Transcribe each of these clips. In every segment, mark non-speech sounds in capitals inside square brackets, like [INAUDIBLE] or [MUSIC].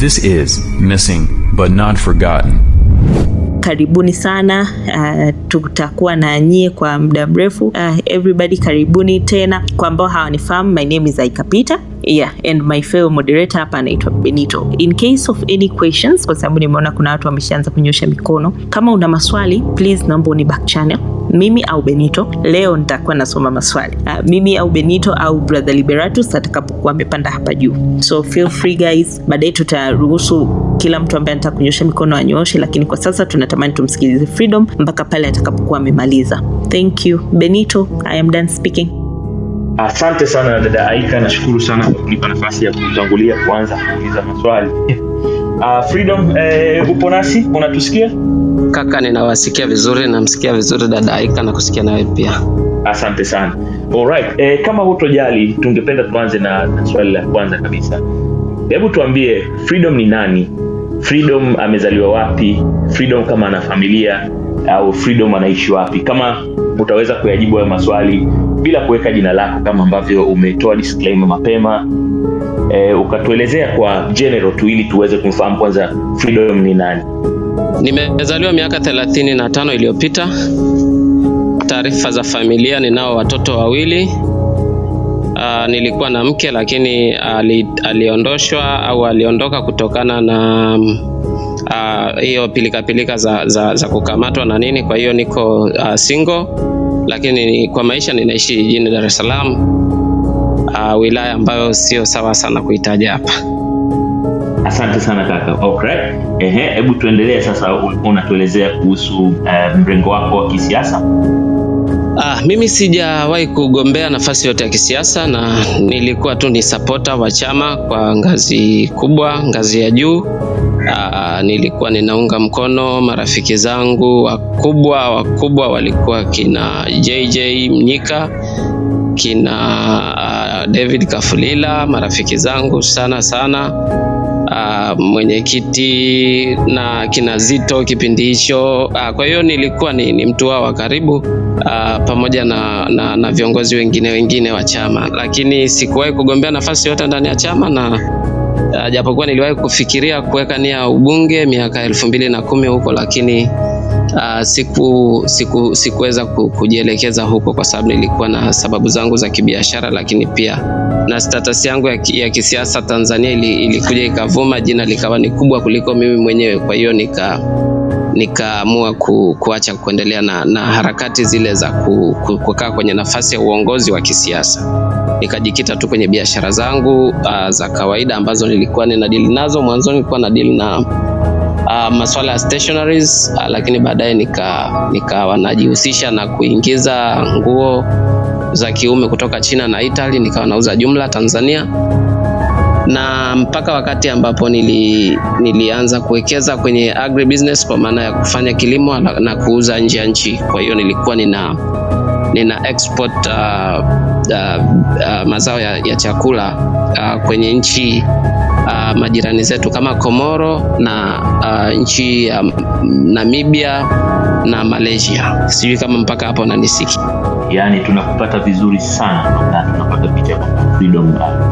This is Missing but Not Forgotten. karibuni sana uh, tutakuwa na nyie kwa muda mrefu. Uh, everybody karibuni tena. Kwa ambao hawanifahamu my name is aikapita yeah and my fellow moderator hapa anaitwa benito. In case of any questions kwa sababu nimeona kuna watu wameshaanza kunyosha mikono. Kama una maswali please naomba uni channel mimi au benito leo nitakuwa nasoma maswali uh, mimi au benito au brother liberatus atakapokuwa amepanda hapa juu so feel free guys baadaye tutaruhusu kila mtu ambaye anataka kunyosha mikono anyooshe lakini kwa sasa tunatamani tumsikilize freedom mpaka pale atakapokuwa amemaliza thank you benito i am done speaking Asante sana dada Aika, nashukuru sana kwa kunipa nafasi ya kutangulia kuanza kuuliza maswali. Uh, [LAUGHS] Freedom, eh, upo nasi? Unatusikia? Kaka, ninawasikia vizuri, namsikia vizuri dada Aika na kusikia nawe pia. Asante sana. Alright, E, kama hutojali, tungependa tuanze na, na swali la kwanza kabisa. Hebu tuambie Freedom ni nani? Freedom amezaliwa wapi? Freedom kama ana familia au Freedom anaishi wapi? Kama utaweza kuyajibu hayo maswali bila kuweka jina lako kama ambavyo umetoa disclaimer mapema e, ukatuelezea kwa general tu ili tuweze kumfahamu kwanza Freedom ni nani. Nimezaliwa miaka thelathini na tano iliyopita. Taarifa za familia, ninao watoto wawili. Uh, nilikuwa na mke lakini ali, aliondoshwa au aliondoka kutokana na uh, hiyo pilikapilika za, za, za kukamatwa na nini. Kwa hiyo niko uh, single, lakini kwa maisha ninaishi jijini Dar es Salaam, uh, wilaya ambayo sio sawa sana kuitaja hapa. Asante sana kaka. Okay. Ehe, hebu tuendelee sasa, unatuelezea kuhusu uh, mrengo wako wa kisiasa. Ah, mimi sijawahi kugombea nafasi yote ya kisiasa na nilikuwa tu ni sapota wa chama kwa ngazi kubwa, ngazi ya juu. Ah, nilikuwa ninaunga mkono marafiki zangu wakubwa wakubwa walikuwa kina JJ Mnyika, kina ah, David Kafulila, marafiki zangu sana sana. Uh, mwenyekiti na kina Zito kipindi hicho. Uh, kwa hiyo nilikuwa ni, ni mtu wao wa karibu uh, pamoja na, na, na viongozi wengine wengine wa chama, lakini sikuwahi kugombea nafasi yote ndani ya chama na japokuwa niliwahi kufikiria kuweka nia ubunge miaka elfu mbili na kumi huko, lakini uh, siku siku sikuweza kujielekeza huko kwa sababu nilikuwa na sababu zangu za kibiashara, lakini pia na status yangu ya, ya kisiasa Tanzania ili, ilikuja ikavuma, jina likawa ni kubwa kuliko mimi mwenyewe. Kwa hiyo nika nikaamua ku, kuacha kuendelea na, na harakati zile za ku, ku, kukaa kwenye nafasi ya uongozi wa kisiasa. Nikajikita tu kwenye biashara zangu uh, za kawaida ambazo nilikuwa ninadili nazo. Mwanzoni nilikuwa nadili na uh, masuala ya stationaries uh, lakini baadaye nikawa nika najihusisha na kuingiza nguo za kiume kutoka China na Italy, nikawa nauza jumla Tanzania na mpaka wakati ambapo nili, nilianza kuwekeza kwenye agribusiness kwa maana ya kufanya kilimo na, na kuuza nje ya nchi. Kwa hiyo nilikuwa nina nina export uh, uh, uh, mazao ya, ya chakula uh, kwenye nchi uh, majirani zetu kama Komoro na uh, nchi ya um, Namibia na Malaysia. Sijui kama mpaka hapo unanisiki. Yani tunakupata vizuri sana na tunapata picha kwamba Freedom na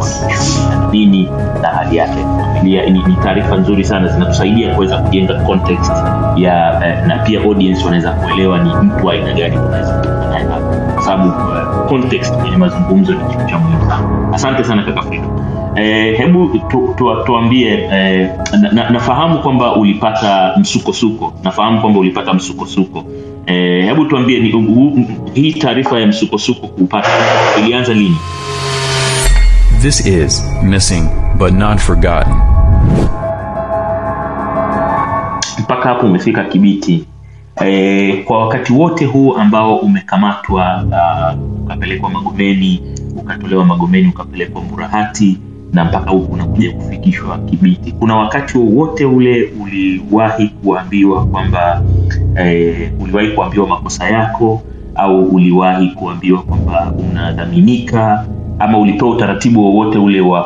nini na hali yake familia. Ni, ni taarifa nzuri sana zinatusaidia kuweza kujenga context ya eh, na pia audience wanaweza kuelewa ni mtu aina gani unaweza sababu uh, context kwenye mazungumzo ni kitu cha muhimu sana. Asante sana kaka Frida Eh, hebu tu, tu, tuambie eh, na, na, nafahamu kwamba ulipata msukosuko. Nafahamu kwamba ulipata msukosuko. Eh, hebu tuambie ni, uh, uh, hii taarifa ya msukosuko kupata ilianza lini? This is Missing but Not Forgotten. mpaka hapo umefika kibiti e, kwa wakati wote huu ambao umekamatwa uh, ukapelekwa magomeni ukatolewa magomeni ukapelekwa murahati na mpaka huku unakuja kufikishwa kibiti. Kuna wakati wowote ule uliwahi kuambiwa kwamba e, uliwahi kuambiwa makosa yako au uliwahi kuambiwa kwamba unadhaminika ama ulipewa utaratibu wowote ule wa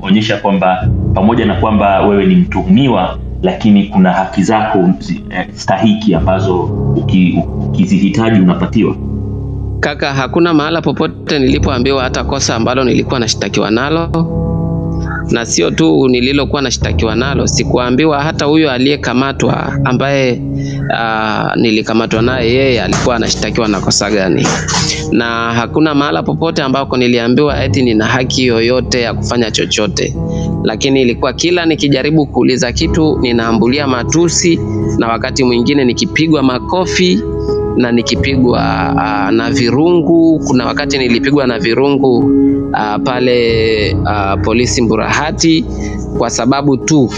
kuonyesha kwamba pamoja na kwamba wewe ni mtuhumiwa lakini kuna haki zako eh, stahiki ambazo ukizihitaji unapatiwa. Kaka, hakuna mahala popote nilipoambiwa hata kosa ambalo nilikuwa nashtakiwa nalo. na sio tu nililokuwa nashtakiwa nalo, sikuambiwa hata huyo aliyekamatwa ambaye uh, nilikamatwa naye yeye alikuwa anashtakiwa na kosa gani, na hakuna mahala popote ambako niliambiwa eti nina haki yoyote ya kufanya chochote, lakini ilikuwa kila nikijaribu kuuliza kitu ninaambulia matusi, na wakati mwingine nikipigwa makofi na nikipigwa uh, na virungu. Kuna wakati nilipigwa na virungu uh, pale uh, polisi Mburahati kwa sababu tu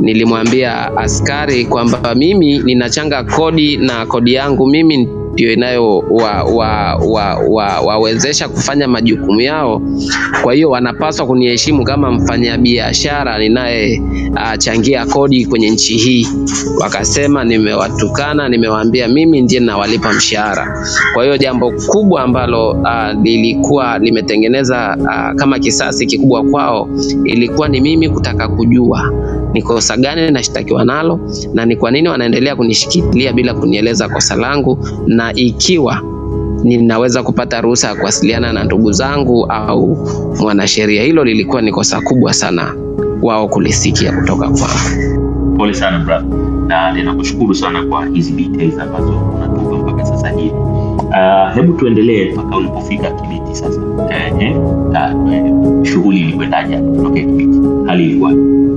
nilimwambia askari kwamba mimi ninachanga kodi na kodi yangu mimi ndio inayowawezesha wa, wa, wa, kufanya majukumu yao. Kwa hiyo wanapaswa kuniheshimu kama mfanyabiashara ninayechangia uh, kodi kwenye nchi hii. Wakasema nimewatukana, nimewaambia mimi ndiye nawalipa mshahara. Kwa hiyo jambo kubwa ambalo uh, lilikuwa limetengeneza uh, kama kisasi kikubwa kwao ilikuwa ni mimi kutaka kujua ni kosa gani nashtakiwa nalo na ni kwa nini wanaendelea kunishikilia bila kunieleza kosa langu, na ikiwa ninaweza kupata ruhusa ya kuwasiliana na ndugu zangu au mwanasheria. Hilo lilikuwa ni kosa kubwa sana wao kulisikia kutoka kwangu. Pole sana brother, na ninakushukuru sana kwa hizi details ambazo unatupa mpaka sasa hivi. Uh, hebu tuendelee mpaka ulipofika Kibiti sasa. Eh, uh, shughuli ilikwendaje kutokea Kibiti? Hali ilikuwa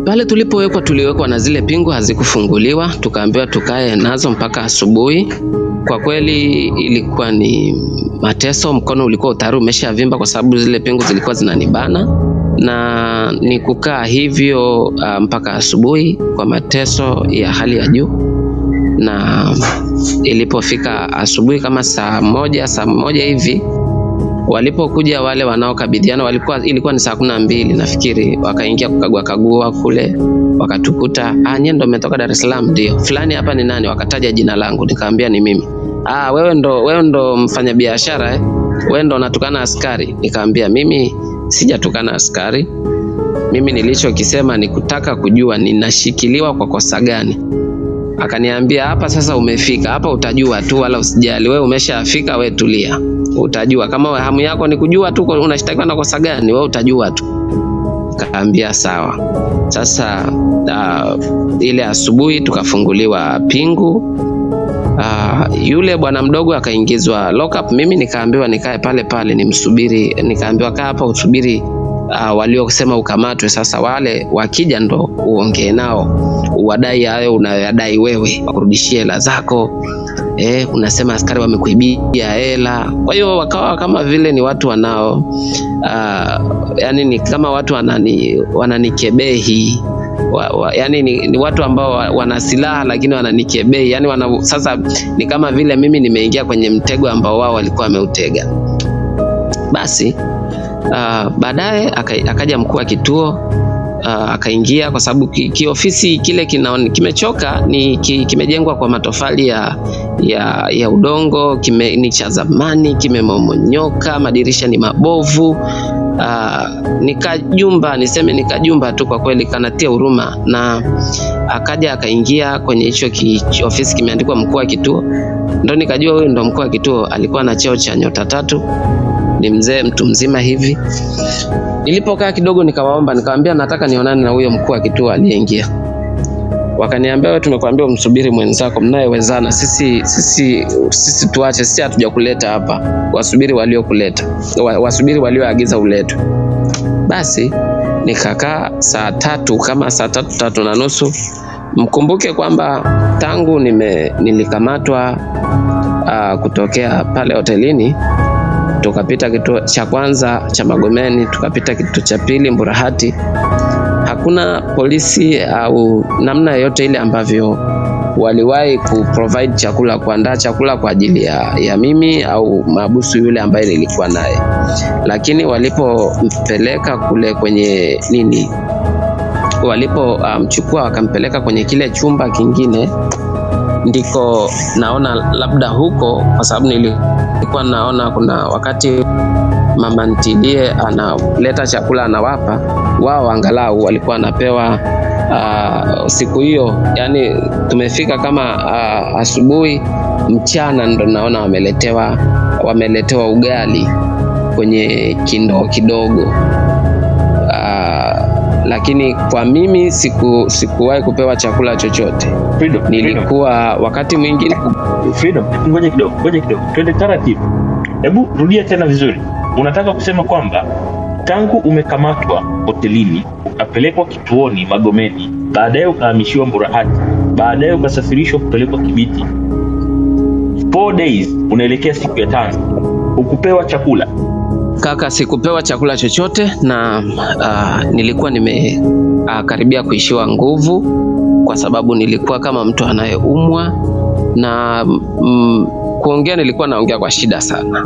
Pale tulipowekwa tuliwekwa na zile pingu hazikufunguliwa, tukaambiwa tukae nazo mpaka asubuhi. Kwa kweli ilikuwa ni mateso, mkono ulikuwa utayari umeshavimba kwa sababu zile pingu zilikuwa zinanibana, na ni kukaa hivyo uh, mpaka asubuhi kwa mateso ya hali ya juu. Na ilipofika asubuhi kama saa moja saa moja hivi walipokuja wale wanaokabidhiana walikuwa, ilikuwa ni saa kumi na mbili nafikiri, wakaingia kukagua kagua kule, wakatukuta, ah, nyie ndo mmetoka Dar Salaam? Ndio. Fulani hapa ni nani? Wakataja jina langu, nikaambia ni mimi. Ah, wewe ndo, ndo mfanyabiashara eh? Wewe ndo unatukana askari? Nikaambia mimi sijatukana askari, mimi nilichokisema ni kutaka kujua ninashikiliwa kwa kosa gani. Akaniambia hapa sasa umefika hapa, utajua tu, wala usijali. Wewe umeshafika, we tulia, utajua. Kama hamu yako ni kujua tu unashtakiwa na kosa gani, we utajua tu. Kaambia sawa. Sasa uh, ile asubuhi tukafunguliwa pingu. Uh, yule bwana mdogo akaingizwa mimi nikaambiwa nikae pale pale nimsubiri, nikaambiwa kaa hapa usubiri uh, waliosema ukamatwe. Sasa wale wakija ndo uongee nao, uwadai hayo unayoyadai wewe, wakurudishie hela zako. Eh, unasema askari wamekuibia hela. Kwa hiyo wakawa kama vile ni watu wanao uh, yani ni kama watu wanani, wananikebehi wa, wa, yani ni, ni watu ambao wana silaha lakini wananikebei yani wana, sasa ni kama vile mimi nimeingia kwenye mtego ambao wao walikuwa wameutega. Basi uh, baadaye akaja mkuu wa kituo uh, akaingia kwa sababu kiofisi ki kile kimechoka ni ki, kimejengwa kwa matofali ya, ya, ya udongo kime, ni cha zamani kimemomonyoka, madirisha ni mabovu uh, nikajumba niseme nikajumba tu kwa kweli kanatia huruma, na akaja akaingia kwenye hicho ofisi kimeandikwa mkuu wa kituo, ndo nikajua huyu ndo mkuu wa kituo. Alikuwa na cheo cha nyota tatu, ni mzee mtu mzima hivi. Nilipokaa kidogo, nikawaomba nikawaambia, nataka nionane na huyo mkuu wa kituo aliyeingia. Wakaniambia, wewe tumekuambia umsubiri mwenzako mnayewezana, sisi sisi sisi tuache, sisi hatujakuleta hapa, wasubiri waliokuleta, wasubiri walioagiza uletwe. Basi nikakaa saa tatu kama saa tatu tatu na nusu. Mkumbuke kwamba tangu nime, nilikamatwa uh, kutokea pale hotelini tukapita kituo cha kwanza cha Magomeni, tukapita kituo cha pili Mburahati. Hakuna polisi au namna yoyote ile ambavyo waliwahi kuprovide chakula, kuandaa chakula kwa ajili ya, ya mimi au mahabusu yule ambaye nilikuwa naye, lakini walipompeleka kule kwenye nini, walipomchukua um, wakampeleka kwenye kile chumba kingine ndiko naona labda huko, kwa sababu nilikuwa naona kuna wakati mama ntilie analeta chakula anawapa wao, angalau walikuwa wanapewa uh, siku hiyo. Yani tumefika kama uh, asubuhi, mchana ndo naona wameletewa wameletewa ugali kwenye kindoo kidogo uh, lakini kwa mimi siku sikuwahi kupewa chakula chochote. Freedom, Nilikuwa wakati mwingine. Freedom. Ngoja kidogo, ngoja kidogo, twende taratibu. Hebu rudia tena vizuri. Unataka kusema kwamba tangu umekamatwa hotelini ukapelekwa kituoni Magomeni, baadaye ukahamishiwa Mburahati, baadaye ukasafirishwa kupelekwa Kibiti, four days, unaelekea siku ya tano, ukupewa chakula? Kaka, sikupewa chakula chochote na uh, nilikuwa nimekaribia uh, kuishiwa nguvu kwa sababu nilikuwa kama mtu anayeumwa na mm, kuongea nilikuwa naongea kwa shida sana,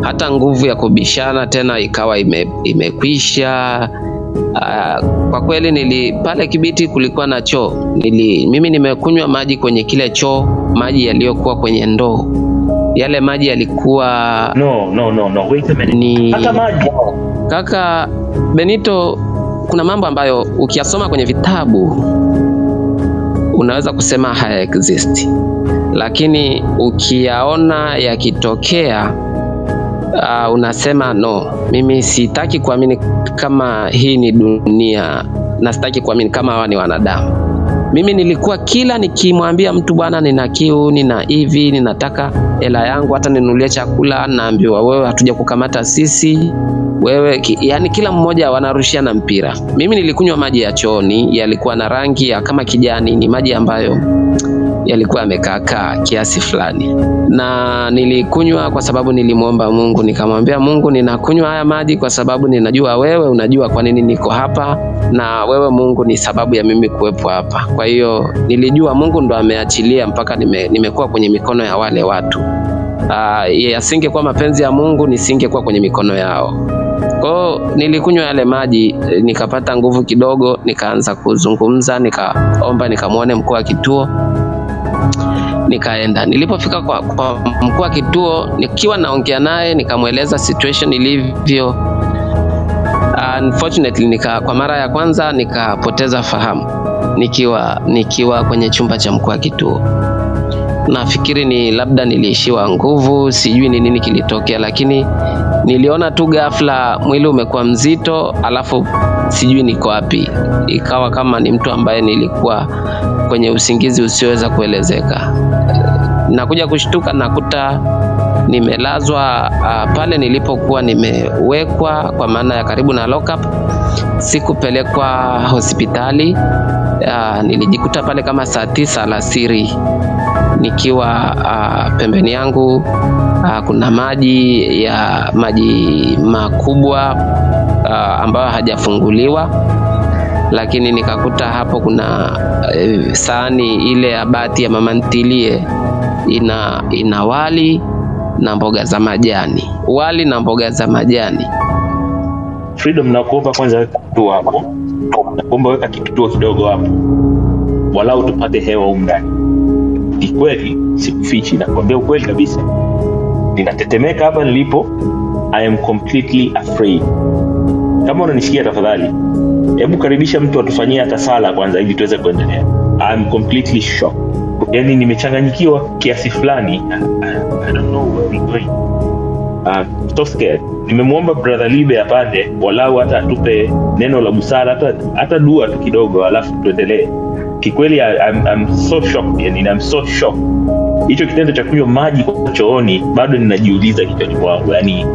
hata nguvu ya kubishana tena ikawa ime, imekwisha. Uh, kwa kweli nili pale Kibiti kulikuwa na choo. Nili, mimi nimekunywa maji kwenye kile choo, maji yaliyokuwa kwenye ndoo. Yale maji yalikuwa no no no no wait a minute. Ni hata maji. Kaka Benito, kuna mambo ambayo ukiyasoma kwenye vitabu unaweza kusema haya lakini ukiyaona yakitokea uh, unasema no, mimi sitaki kuamini kama hii ni dunia na sitaki kuamini kama hawa ni wanadamu. Mimi nilikuwa kila nikimwambia mtu bwana, nina kiu, nina hivi, ninataka hela yangu, hata ninunulie chakula, naambiwa wewe, hatuja kukamata sisi wewe ki, yani kila mmoja wanarushiana mpira. Mimi nilikunywa maji ya chooni, yalikuwa na rangi ya kama kijani, ni maji ambayo yalikuwa yamekaakaa kiasi fulani, na nilikunywa kwa sababu nilimwomba Mungu, nikamwambia Mungu, ninakunywa haya maji kwa sababu ninajua wewe unajua kwa nini niko hapa, na wewe Mungu ni sababu ya mimi kuwepo hapa. Kwa hiyo nilijua Mungu ndo ameachilia mpaka nime, nimekuwa kwenye mikono ya wale watu. Uh, yasingekuwa mapenzi ya Mungu nisingekuwa kwenye mikono yao. Kwa hiyo nilikunywa yale maji nikapata nguvu kidogo, nikaanza kuzungumza, nikaomba nikamwone mkuu wa kituo nikaenda. Nilipofika kwa, kwa mkuu wa kituo, nikiwa naongea naye, nikamweleza situation ilivyo. Unfortunately, nika, kwa mara ya kwanza nikapoteza fahamu nikiwa nikiwa kwenye chumba cha mkuu wa kituo. Nafikiri ni labda niliishiwa nguvu, sijui ni nini kilitokea, lakini niliona tu ghafla mwili umekuwa mzito, alafu sijui niko wapi. Ikawa kama ni mtu ambaye nilikuwa kwenye usingizi usioweza kuelezeka. Nakuja kushtuka nakuta nimelazwa uh, pale nilipokuwa nimewekwa, kwa maana ya karibu na lockup. Sikupelekwa hospitali. Uh, nilijikuta pale kama saa tisa alasiri nikiwa uh, pembeni yangu uh, kuna maji ya maji makubwa uh, ambayo hajafunguliwa, lakini nikakuta hapo kuna uh, sahani ile ya bati ya mama ntilie ina, ina wali na mboga za majani, wali na mboga za majani. Freedom, nakuomba kwanza weka kituo hapo, nakuomba weka kituo kidogo hapo, walau tupate hewa humu ndani. Ni kweli, sikufichi, nakwambia ukweli kabisa, ninatetemeka hapa nilipo. I am completely afraid. Kama unanisikia tafadhali, hebu karibisha mtu atufanyie hata sala kwanza, ili tuweze kuendelea. Am completely shocked, yani nimechanganyikiwa kiasi fulani. Uh, so scared. Nimemwomba brother Libe apande walau hata atupe neno la busara, hata hata dua tu kidogo, alafu tuendelee. Kikweli I'm, I'm so shocked, yani I'm so shocked. Hicho kitendo cha kunywa maji kwa chooni bado ninajiuliza kichwani mwangu, yani.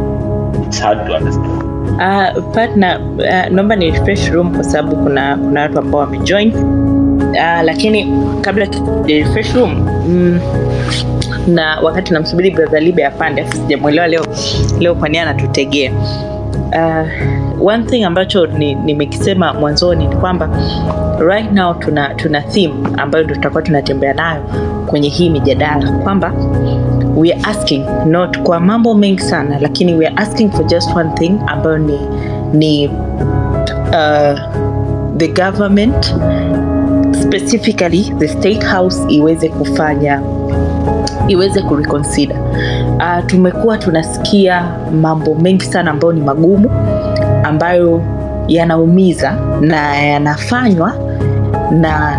Uh, partner, uh, naomba ni refresh room kwa sababu kuna kuna watu ambao wamejoin. Uh, lakini kabla refresh room mm, na wakati namsubiri brother Libe apande, afu sijamwelewa leo leo kwa nini anatutegea. Uh, one thing ambacho ni- nimekisema mwanzoni ni kwamba right now tuna tuna theme ambayo ndo tutakuwa tunatembea nayo kwenye hii mijadala. Kwamba we are asking not kwa mambo mengi sana lakini we are asking for just one thing ambayo ni ni uh, the government specifically the state house iweze kufanya iweze kureconsider uh, tumekuwa tunasikia mambo mengi sana ambayo ni magumu ambayo yanaumiza na yanafanywa na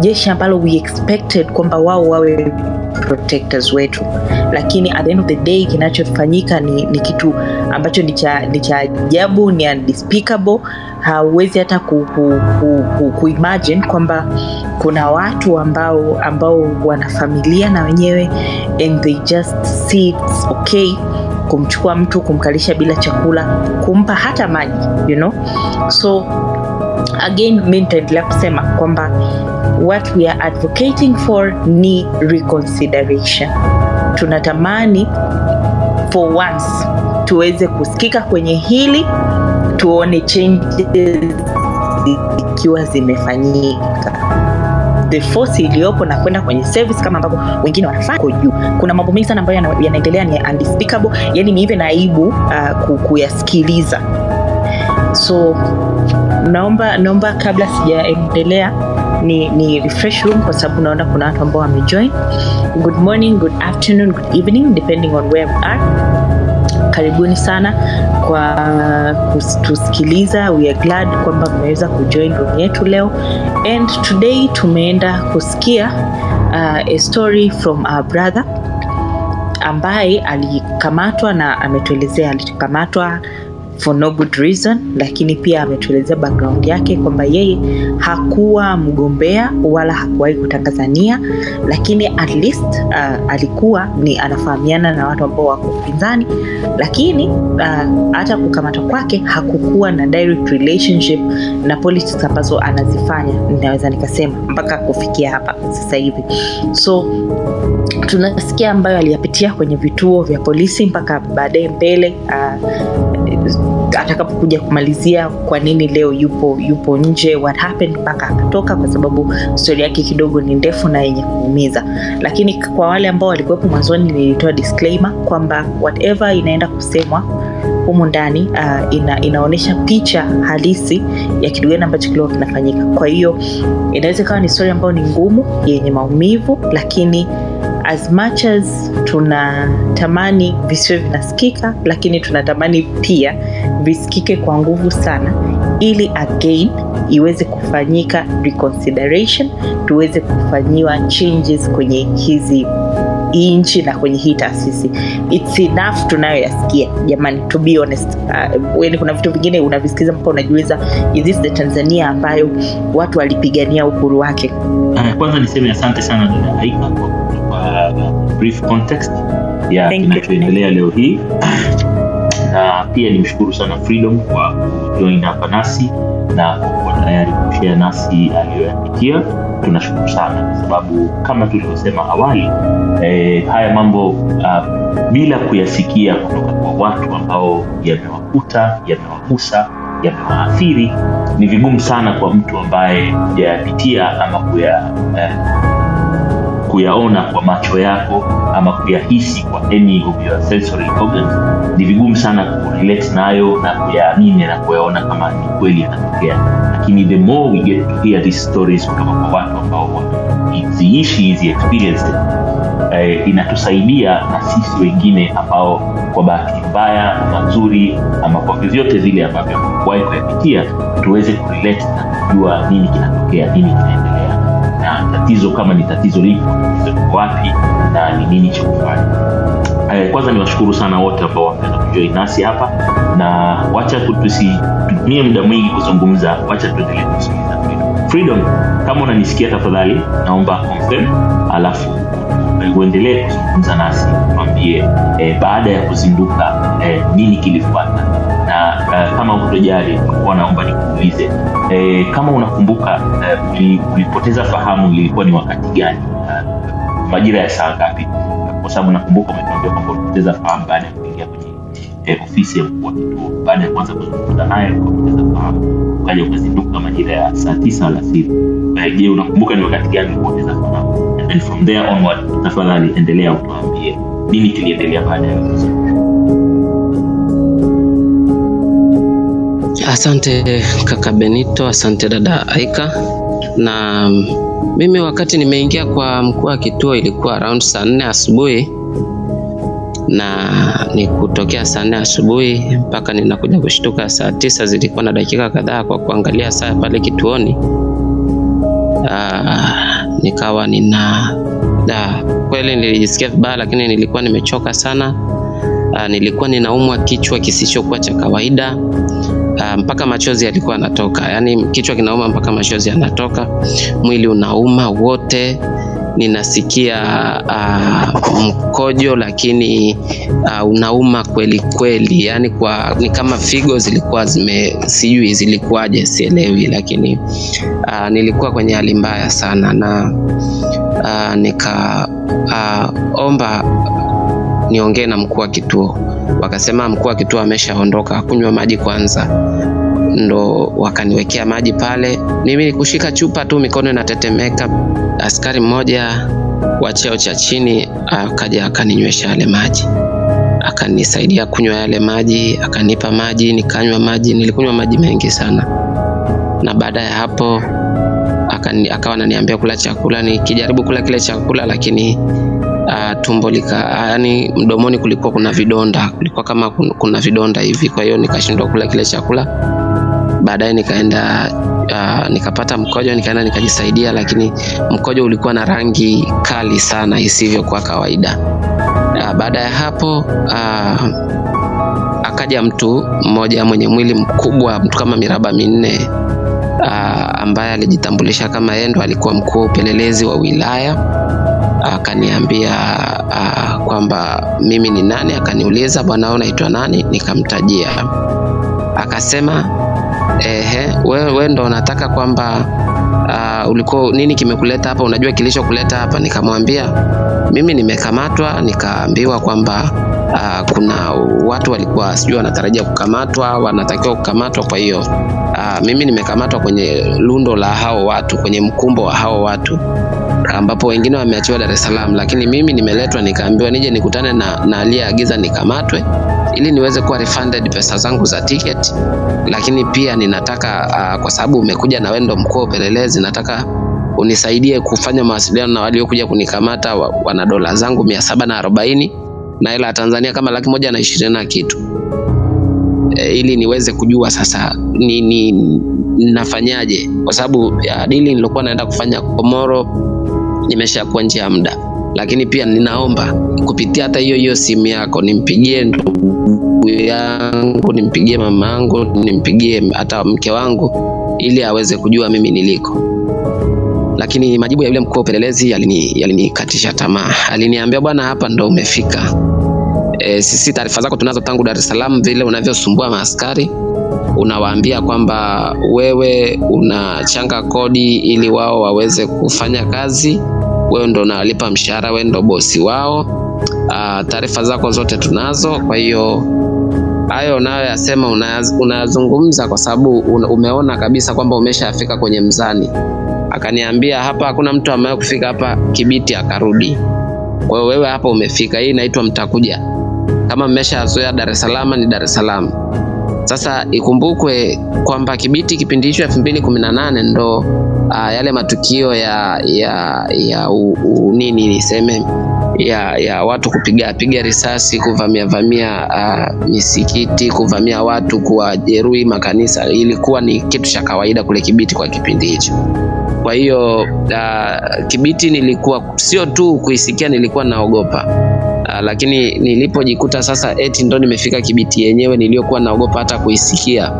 jeshi ambalo we expected kwamba wao wawe protectors wetu. Lakini at the end of the day kinachofanyika ni, ni kitu ambacho ni cha ajabu ni unspeakable hauwezi hata ku, ku, ku, ku, kwamba kuna watu ambao ambao wana familia na wenyewe and they just see it's okay kumchukua mtu kumkalisha bila chakula kumpa hata maji you know? So again mi nitaendelea kusema kwamba what we are advocating for ni reconsideration. Tunatamani for once tuweze kusikika kwenye hili tuone changes ikiwa zimefanyika. The force iliyopo na kwenda kwenye service kama ambavyo wengine wanafanya ko juu. Kuna mambo mengi sana ambayo yanaendelea ni unspeakable yani ni hivyo na uh, kuyasikiliza. So naomba naomba kabla sijaendelea ni, ni refresh room kwa sababu naona kuna watu ambao wamejoin. Good morning good afternoon good evening depending on where we are. Karibuni sana kwa kutusikiliza we are glad kwamba mmeweza kujoin room yetu leo. And today tumeenda kusikia uh, a story from our brother ambaye alikamatwa na ametuelezea alikamatwa for no good reason lakini pia ametuelezea background yake kwamba yeye hakuwa mgombea wala hakuwahi kutangaza nia lakini at least uh, alikuwa ni anafahamiana na watu ambao wako upinzani lakini uh, hata kukamatwa kwake hakukuwa na direct relationship na politics ambazo anazifanya ninaweza nikasema mpaka kufikia hapa sasa hivi. So tunasikia ambayo aliyapitia kwenye vituo vya polisi mpaka baadaye mbele uh, atakapokuja kumalizia kwa nini leo yupo yupo nje what happened mpaka akatoka kwa sababu stori yake kidogo ni ndefu na yenye kuumiza. Lakini kwa wale ambao walikuwepo mwanzoni nilitoa disclaimer kwamba whatever inaenda kusemwa humu ndani uh, ina, inaonyesha picha halisi ya kitu gani ambacho kilikuwa kinafanyika. Kwa hiyo inaweza ikawa ni stori ambayo ni ngumu yenye maumivu lakini as much as tunatamani visiwe vinasikika lakini tunatamani pia visikike kwa nguvu sana ili again iweze kufanyika reconsideration tuweze kufanyiwa changes kwenye hizi hii nchi na kwenye hii taasisi. Its enough tunayoyasikia. Jamani to be honest uh, kuna vitu vingine unavisikiza mpaka unajiuliza is the tanzania ambayo watu walipigania uhuru wake? Uh, kwanza niseme asante sana dada Aika kwa brief context ya kinachoendelea leo hii. Na pia nimshukuru sana Freedom kwa kujoin hapa nasi na kwa kuwa tayari kushea nasi aliyoyapitia. Tunashukuru sana kwa sababu kama tulivyosema awali eh, haya mambo uh, bila kuyasikia kutoka kwa watu ambao yamewakuta, yamewagusa, yamewaathiri, ni vigumu sana kwa mtu ambaye hujayapitia ama kuya eh, kuyaona kwa macho yako ama kuyahisi kwa any of your sensory organs ni vigumu sana kurelate nayo na kuyaamini na kuyaona kama ni kweli yanatokea lakini the more we get to hear these stories kutoka kwa watu ambao wameziishi hizi experience eh, inatusaidia na sisi wengine ambao kwa bahati mbaya ama ama kwa vyovyote vile ambavyo kuwahi kuyapitia tuweze kurelate na kujua nini kinatokea nini kinaendelea. na tatizo kama ni tatizo lipo wapi na ni nini cha kufanya Eh, kwanza niwashukuru sana wote ambao wameweza kujoin nasi hapa na wacha tusitumie muda mwingi kuzungumza wacha tuendelee kusikiliza freedom. kama unanisikia tafadhali naomba confirm alafu eh, uendelee kuzungumza nasi tuambie eh, baada ya kuzinduka eh, nini kilifuata na uh, kama utojali kuwa naomba nikuulize e, kama unakumbuka uh, ulipoteza fahamu ilikuwa ni wakati gani uh, majira ya saa ngapi? Kwa sababu nakumbuka umetuambia kwamba ulipoteza fahamu baada ya kuingia kwenye eh, ofisi ya mkuu wa kituo. Baada ya kuanza kuzungumza naye ukapoteza fahamu ukaja ukazinduka majira ya saa tisa alasiri. Eh, je unakumbuka ni wakati gani ulipoteza fahamu? And from there onward tafadhali endelea utuambie nini kiliendelea baada ya kuzinduka Asante kaka Benito, asante dada Aika. Na mm, mimi wakati nimeingia kwa mkuu wa kituo ilikuwa around saa nne asubuhi, na ni kutokea saa nne asubuhi mpaka ninakuja kushtuka saa tisa zilikuwa na dakika kadhaa kwa kuangalia saa pale kituoni. Aa, nikawa nina da, kweli nilijisikia vibaya, lakini nilikuwa nimechoka sana. Aa, nilikuwa ninaumwa kichwa kisichokuwa cha kawaida. Uh, mpaka machozi yalikuwa yanatoka, yaani kichwa kinauma mpaka machozi yanatoka, mwili unauma wote. Ninasikia uh, mkojo lakini uh, unauma kweli kweli, yani kwa ni kama figo zilikuwa zime sijui zilikuwaje, sielewi, lakini uh, nilikuwa kwenye hali mbaya sana. Na uh, nikaomba uh, niongee na mkuu wa kituo. Wakasema mkuu wa kituo ameshaondoka, kunywa maji kwanza ndo wakaniwekea maji pale. Mimi nikushika chupa tu, mikono inatetemeka. Askari mmoja wa cheo cha chini akaja akaninywesha yale maji, akanisaidia kunywa yale maji, akanipa maji, nikanywa maji. Nilikunywa maji mengi sana, na baada ya hapo akawa ananiambia kula chakula. Nikijaribu kula kile chakula, lakini uh, tumbo lika, yani mdomoni kulikuwa kuna vidonda, kulikuwa kama kuna vidonda hivi, kwa hiyo nikashindwa kula kile chakula baadaye nikaenda uh, nikapata mkojo nikaenda nikajisaidia, lakini mkojo ulikuwa na rangi kali sana isivyo kwa kawaida. Uh, baada ya hapo uh, akaja mtu mmoja mwenye mwili mkubwa, mtu kama miraba minne uh, ambaye alijitambulisha kama yeye ndo alikuwa mkuu wa upelelezi wa wilaya. Akaniambia uh, kwamba mimi ni nani, akaniuliza bwana, wewe unaitwa nani? Nikamtajia, akasema Ehe, wewe we ndo unataka kwamba uh, nini kimekuleta hapa? Unajua kilichokuleta hapa? Nikamwambia mimi nimekamatwa, nikaambiwa kwamba uh, kuna watu walikuwa sijui wanatarajia kukamatwa, wanatakiwa kukamatwa. Kwa hiyo mimi nimekamatwa kwenye lundo la hao watu, kwenye mkumbo wa hao watu ambapo wengine wameachiwa Dar es Salaam, lakini mimi nimeletwa nikaambiwa nije nikutane na, na aliyeagiza nikamatwe ili niweze kuwa refunded pesa zangu za ticket, lakini pia ninataka uh, kwa sababu umekuja na wendo mkuu wa upelelezi, nataka unisaidie kufanya mawasiliano na waliokuja kunikamata, wa, wana dola zangu mia saba na arobaini na hela ya Tanzania kama laki moja na ishirini na kitu. E, ili niweze kujua sasa ni, ni nafanyaje, kwa sababu ya dili nilikuwa naenda kufanya Komoro nimeshakuwa nje ya muda, lakini pia ninaomba kupitia hata hiyo hiyo simu yako nimpigie ndugu yangu, nimpigie mama yangu, nimpigie hata mke wangu ili aweze kujua mimi niliko. Lakini majibu ya yule mkuu wa upelelezi yalini tamaa. Aliniambia, bwana, hapa ndo umefika. E, sisi taarifa zako tunazo tangu Dar es Salaam, vile unavyosumbua maaskari unawaambia kwamba wewe unachanga kodi ili wao waweze kufanya kazi, wewe ndo unawalipa mshahara, wewe ndo bosi wao. Taarifa zako zote tunazo. Kwa hiyo hayo unayoyasema unayazungumza kwa sababu umeona kabisa kwamba umeshafika kwenye mzani. Akaniambia hapa hakuna mtu ambaye kufika hapa Kibiti akarudi. Kwa hiyo wewe hapa umefika, hii inaitwa mtakuja. Kama mmeshazoea Dar es Salaam ni Dar es Salaam. Sasa ikumbukwe kwamba Kibiti kipindi hicho elfu mbili kumi na nane ndo uh, yale matukio ya ya ya u, u, nini niseme ya ya watu kupiga piga risasi kuvamia vamia uh, misikiti kuvamia watu kuwajeruhi makanisa ilikuwa ni kitu cha kawaida kule Kibiti kwa kipindi hicho. Kwa hiyo uh, Kibiti nilikuwa sio tu kuisikia, nilikuwa naogopa lakini nilipojikuta sasa eti ndo nimefika Kibiti yenyewe niliyokuwa naogopa hata kuisikia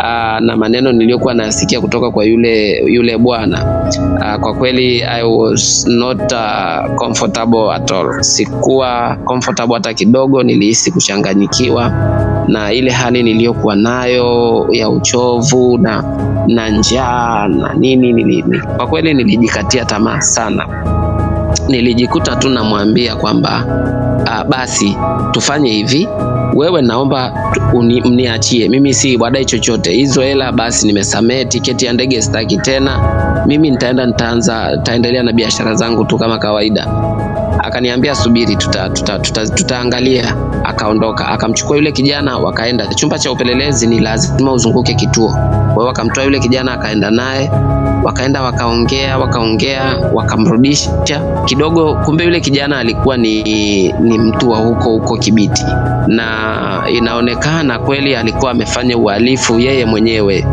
Aa, na maneno niliyokuwa nayasikia kutoka kwa yule yule bwana uh, kwa kweli I was not uh, comfortable at all. Sikuwa comfortable hata kidogo, nilihisi kuchanganyikiwa na ile hali niliyokuwa nayo ya uchovu na na njaa na nini nilini. kwa kweli nilijikatia tamaa sana. Nilijikuta tu namwambia kwamba uh, basi tufanye hivi, wewe naomba mniachie mimi, si wadai chochote, hizo hela basi nimesamehe, tiketi ya ndege sitaki tena, mimi nitaenda nitaanza nitaendelea na biashara zangu tu kama kawaida. Akaniambia subiri, tuta, tuta, tuta, tutaangalia. Akaondoka, akamchukua yule kijana, wakaenda chumba cha upelelezi. Ni lazima uzunguke kituo. Kwa hiyo wakamtoa yule kijana, akaenda naye, wakaenda wakaongea, wakaongea, wakamrudisha. Kidogo. Kumbe yule kijana alikuwa ni, ni mtu wa huko huko Kibiti, na inaonekana kweli alikuwa amefanya uhalifu yeye mwenyewe.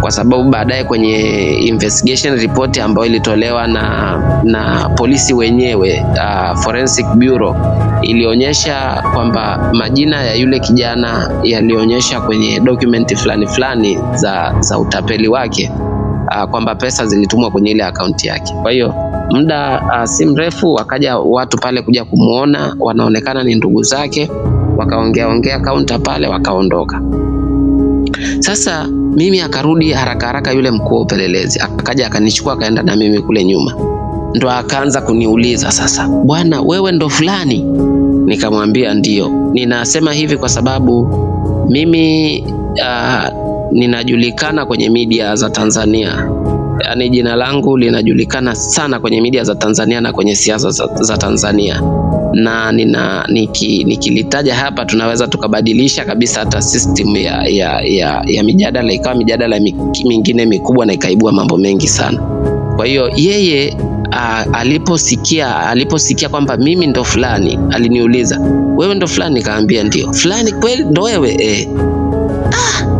Kwa sababu baadaye kwenye investigation report ambayo ilitolewa na, na polisi wenyewe uh, Forensic Bureau ilionyesha kwamba majina ya yule kijana yalionyesha kwenye dokumenti fulani fulani za, za utapeli wake uh, kwamba pesa zilitumwa kwenye ile akaunti yake. Kwa hiyo muda uh, si mrefu wakaja watu pale kuja kumwona, wanaonekana ni ndugu zake, wakaongea ongea kaunta pale, wakaondoka. Sasa mimi akarudi haraka haraka yule mkuu wa upelelezi akaja akanichukua akaenda na mimi kule nyuma, ndo akaanza kuniuliza sasa, bwana wewe ndo fulani? Nikamwambia ndio. Ninasema hivi kwa sababu mimi uh, ninajulikana kwenye media za Tanzania yaani jina langu linajulikana sana kwenye media za Tanzania na kwenye siasa za, za Tanzania na nina niki, nikilitaja hapa tunaweza tukabadilisha kabisa hata system ya, ya, ya, ya mijadala ikawa mijadala mingine mikubwa na ikaibua mambo mengi sana. Kwa hiyo yeye aliposikia aliposikia kwamba mimi ndo fulani aliniuliza wewe ndo fulani, nikaambia ndio. Fulani kweli ndo wewe eh? Ah,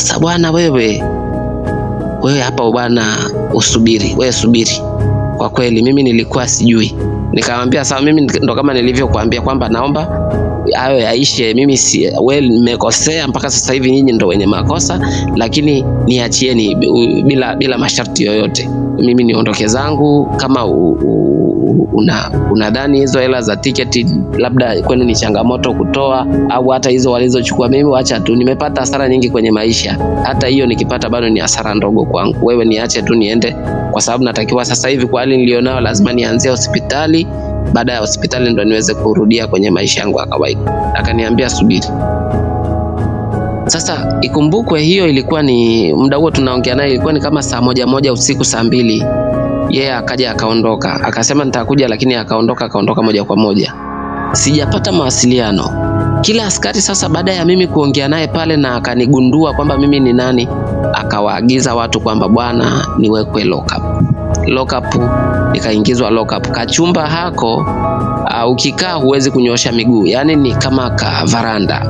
sasa bwana wewe wewe hapa bwana, usubiri, wewe subiri. Kwa kweli mimi nilikuwa sijui, nikamwambia sawa, mimi ndo kama nilivyokuambia kwamba naomba hayo yaishe. Mimi si nimekosea mpaka sasa hivi, nyinyi ndo wenye makosa, lakini niachieni bila, bila masharti yoyote, mimi niondoke zangu. Kama u, u, una unadhani hizo hela za tiketi labda kwenu ni changamoto kutoa, au hata hizo walizochukua, mimi wacha tu, nimepata hasara nyingi kwenye maisha. Hata hiyo nikipata bado ni hasara ndogo kwangu. Wewe niache tu niende, kwa sababu natakiwa sasa hivi kwa hali nilionayo, lazima nianzie hospitali baada ya hospitali ndo niweze kurudia kwenye maisha yangu ya kawaida. Akaniambia subiri. Sasa ikumbukwe, hiyo ilikuwa ni muda huo tunaongea naye, ilikuwa ni kama saa moja moja usiku, saa mbili yeye akaja akaondoka, akasema nitakuja, lakini akaondoka, akaondoka moja kwa moja, sijapata mawasiliano. Kila askari sasa, baada ya mimi kuongea naye pale na akanigundua kwamba mimi ni nani, akawaagiza watu kwamba bwana, niwekwe lockup lockup nikaingizwa lockup. Kachumba hako uh, ukikaa huwezi kunyosha miguu, yaani ni kama ka varanda,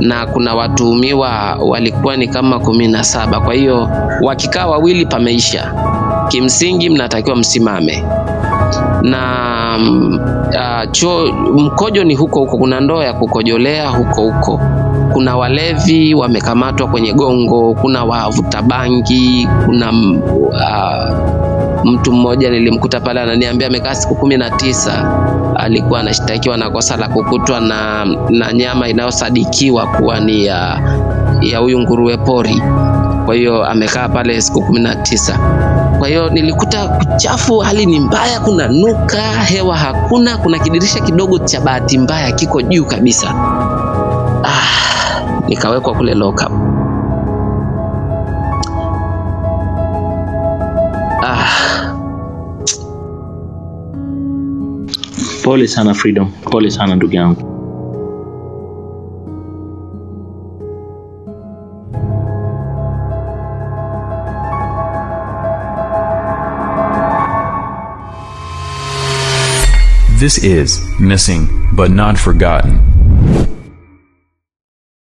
na kuna watuhumiwa walikuwa ni kama kumi na saba. Kwa hiyo wakikaa wawili pameisha, kimsingi mnatakiwa msimame na uh, cho, mkojo ni huko huko, kuna ndoo ya kukojolea huko huko. Kuna walevi wamekamatwa kwenye gongo, kuna wavuta bangi, kuna uh, mtu mmoja nilimkuta pale ananiambia amekaa siku kumi na tisa alikuwa anashtakiwa na kosa la kukutwa na, na nyama inayosadikiwa kuwa ni ya ya huyu nguruwe pori. Kwa hiyo amekaa pale siku kumi na tisa. Kwa hiyo nilikuta kuchafu, hali ni mbaya, kuna nuka, hewa hakuna, kuna kidirisha kidogo cha bahati mbaya kiko juu kabisa. Ah, nikawekwa kule loka Ah, Pole sana Freedom, pole sana ndugu yangu. This is Missing but Not Forgotten.